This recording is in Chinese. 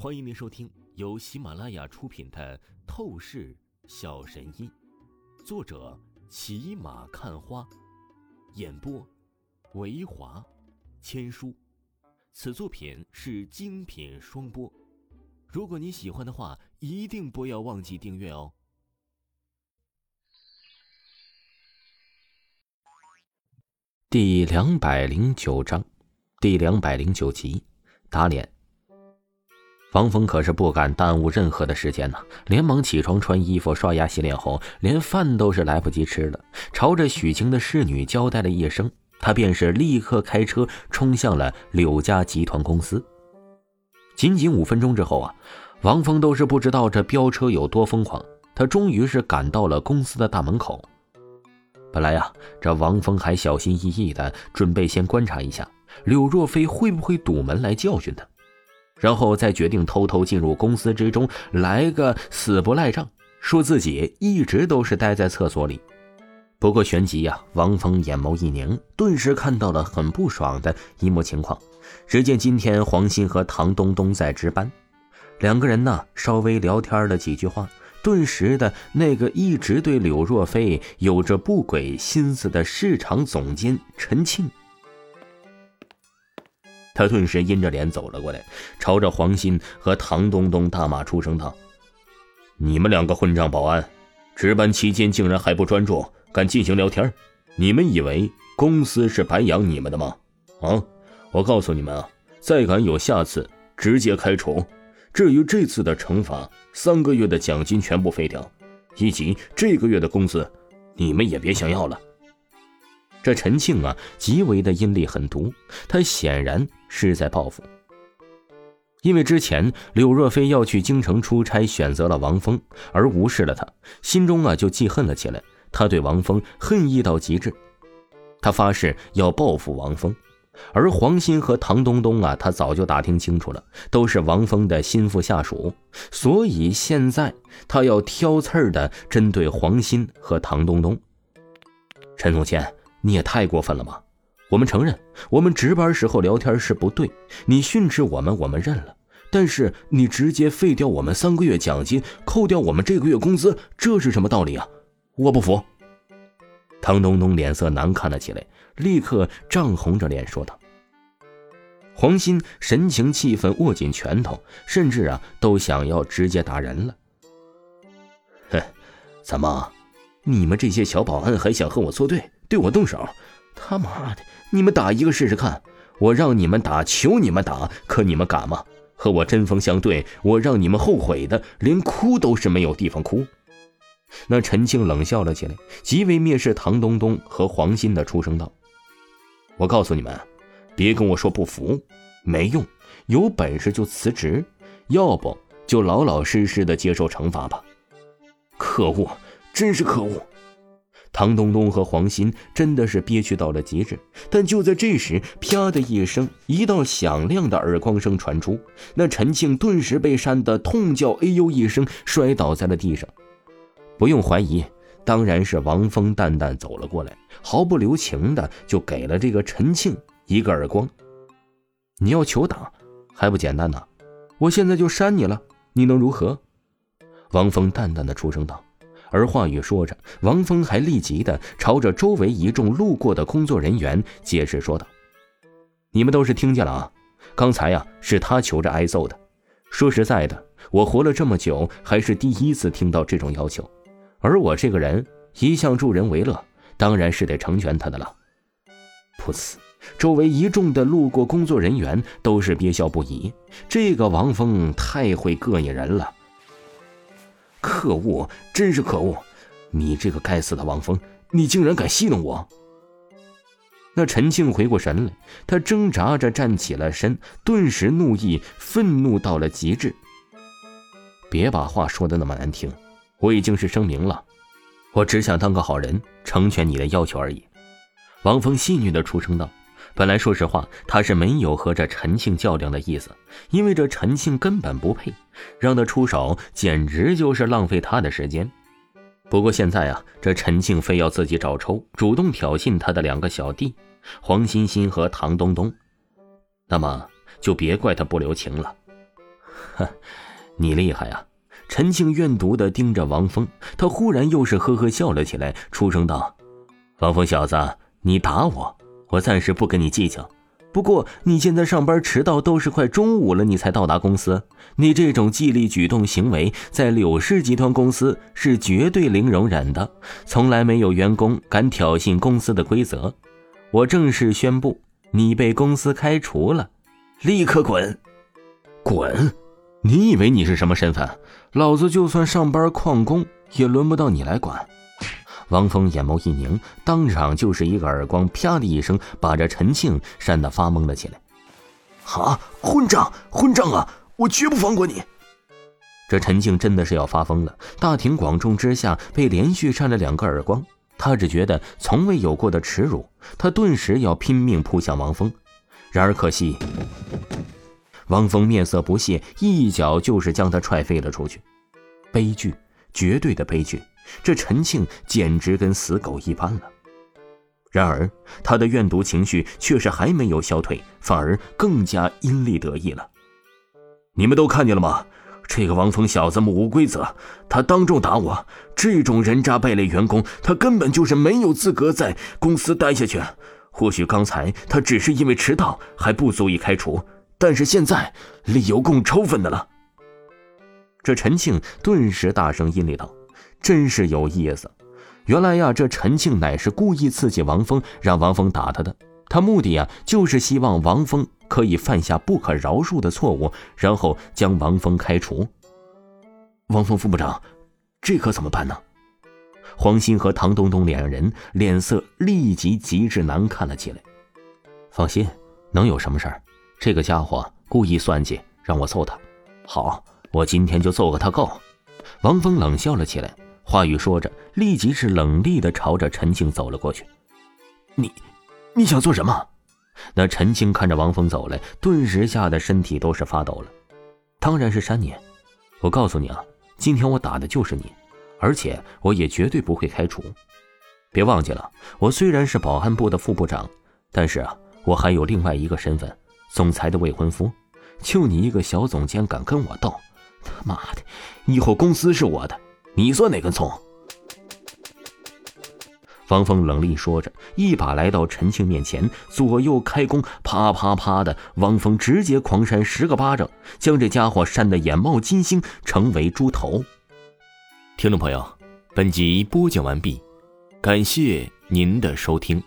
欢迎您收听由喜马拉雅出品的《透视小神医》，作者骑马看花，演播维华千书。此作品是精品双播。如果你喜欢的话，一定不要忘记订阅哦。第两百零九章，第两百零九集，打脸。王峰可是不敢耽误任何的时间呢，连忙起床穿衣服、刷牙洗脸后，连饭都是来不及吃了，朝着许晴的侍女交代了一声，他便是立刻开车冲向了柳家集团公司。仅仅五分钟之后啊，王峰都是不知道这飙车有多疯狂，他终于是赶到了公司的大门口。本来呀，这王峰还小心翼翼的准备先观察一下柳若飞会不会堵门来教训他。然后再决定偷偷进入公司之中，来个死不赖账，说自己一直都是待在厕所里。不过旋即呀，王峰眼眸一凝，顿时看到了很不爽的一幕情况。只见今天黄鑫和唐东东在值班，两个人呢稍微聊天了几句话，顿时的那个一直对柳若飞有着不轨心思的市场总监陈庆。他顿时阴着脸走了过来，朝着黄鑫和唐东东大骂出声道：“你们两个混账保安，值班期间竟然还不专注，敢进行聊天？你们以为公司是白养你们的吗？啊！我告诉你们啊，再敢有下次，直接开除。至于这次的惩罚，三个月的奖金全部废掉，以及这个月的工资，你们也别想要了。”这陈庆啊，极为的阴厉狠毒，他显然是在报复。因为之前柳若飞要去京城出差，选择了王峰，而无视了他，心中啊就记恨了起来。他对王峰恨意到极致，他发誓要报复王峰。而黄鑫和唐东东啊，他早就打听清楚了，都是王峰的心腹下属，所以现在他要挑刺儿的针对黄鑫和唐东东。陈总监。你也太过分了吗？我们承认，我们值班时候聊天是不对，你训斥我们，我们认了。但是你直接废掉我们三个月奖金，扣掉我们这个月工资，这是什么道理啊？我不服！唐东东脸色难看了起来，立刻涨红着脸说道。黄鑫神情气愤，握紧拳头，甚至啊都想要直接打人了。哼，怎么，你们这些小保安还想和我作对？对我动手，他妈的！你们打一个试试看！我让你们打，求你们打，可你们敢吗？和我针锋相对，我让你们后悔的，连哭都是没有地方哭。那陈庆冷笑了起来，极为蔑视唐东东和黄鑫的出声道：“我告诉你们，别跟我说不服，没用，有本事就辞职，要不就老老实实的接受惩罚吧。”可恶，真是可恶！唐东东和黄鑫真的是憋屈到了极致，但就在这时，啪的一声，一道响亮的耳光声传出，那陈庆顿时被扇得痛叫“哎呦”一声，摔倒在了地上。不用怀疑，当然是王峰淡淡走了过来，毫不留情的就给了这个陈庆一个耳光。你要求打，还不简单呢？我现在就扇你了，你能如何？王峰淡淡的出声道。而话语说着，王峰还立即的朝着周围一众路过的工作人员解释说道：“你们都是听见了啊？刚才呀是他求着挨揍的。说实在的，我活了这么久，还是第一次听到这种要求。而我这个人一向助人为乐，当然是得成全他的了。”噗呲！周围一众的路过工作人员都是憋笑不已。这个王峰太会膈应人了。可恶，真是可恶！你这个该死的王峰，你竟然敢戏弄我！那陈庆回过神来，他挣扎着站起了身，顿时怒意愤怒到了极致。别把话说的那么难听，我已经是声明了，我只想当个好人，成全你的要求而已。王峰戏谑的出声道。本来说实话，他是没有和这陈庆较量的意思，因为这陈庆根本不配，让他出手简直就是浪费他的时间。不过现在啊，这陈庆非要自己找抽，主动挑衅他的两个小弟黄欣欣和唐东东，那么就别怪他不留情了。哼，你厉害啊！陈庆怨毒的盯着王峰，他忽然又是呵呵笑了起来，出声道：“王峰小子，你打我，我暂时不跟你计较。不过你现在上班迟到都是快中午了，你才到达公司，你这种纪律举动行为，在柳氏集团公司是绝对零容忍的，从来没有员工敢挑衅公司的规则。我正式宣布，你被公司开除了，立刻滚，滚！你以为你是什么身份？”老子就算上班旷工，也轮不到你来管。王峰眼眸一凝，当场就是一个耳光，啪的一声，把这陈庆扇得发懵了起来。啊！混账！混账啊！我绝不放过你！这陈庆真的是要发疯了，大庭广众之下被连续扇了两个耳光，他只觉得从未有过的耻辱，他顿时要拼命扑向王峰。然而可惜。王峰面色不屑，一脚就是将他踹飞了出去。悲剧，绝对的悲剧！这陈庆简直跟死狗一般了。然而，他的怨毒情绪却是还没有消退，反而更加阴厉得意了。你们都看见了吗？这个王峰小子目无规则，他当众打我，这种人渣败类员工，他根本就是没有资格在公司待下去。或许刚才他只是因为迟到，还不足以开除。但是现在理由够充分的了。这陈庆顿时大声阴厉道：“真是有意思！原来呀，这陈庆乃是故意刺激王峰，让王峰打他的。他目的呀，就是希望王峰可以犯下不可饶恕的错误，然后将王峰开除。王峰副部长，这可怎么办呢？”黄鑫和唐东东两人脸色立即极致难看了起来。放心，能有什么事儿？这个家伙故意算计，让我揍他。好，我今天就揍个他够。王峰冷笑了起来，话语说着，立即是冷厉的朝着陈庆走了过去。你，你想做什么？那陈庆看着王峰走来，顿时吓得身体都是发抖了。当然是删你。我告诉你啊，今天我打的就是你，而且我也绝对不会开除。别忘记了，我虽然是保安部的副部长，但是啊，我还有另外一个身份。总裁的未婚夫，就你一个小总监敢跟我斗？他妈的，以后公司是我的，你算哪根葱？方峰冷厉说着，一把来到陈庆面前，左右开弓，啪啪啪的，汪峰直接狂扇十个巴掌，将这家伙扇得眼冒金星，成为猪头。听众朋友，本集播讲完毕，感谢您的收听。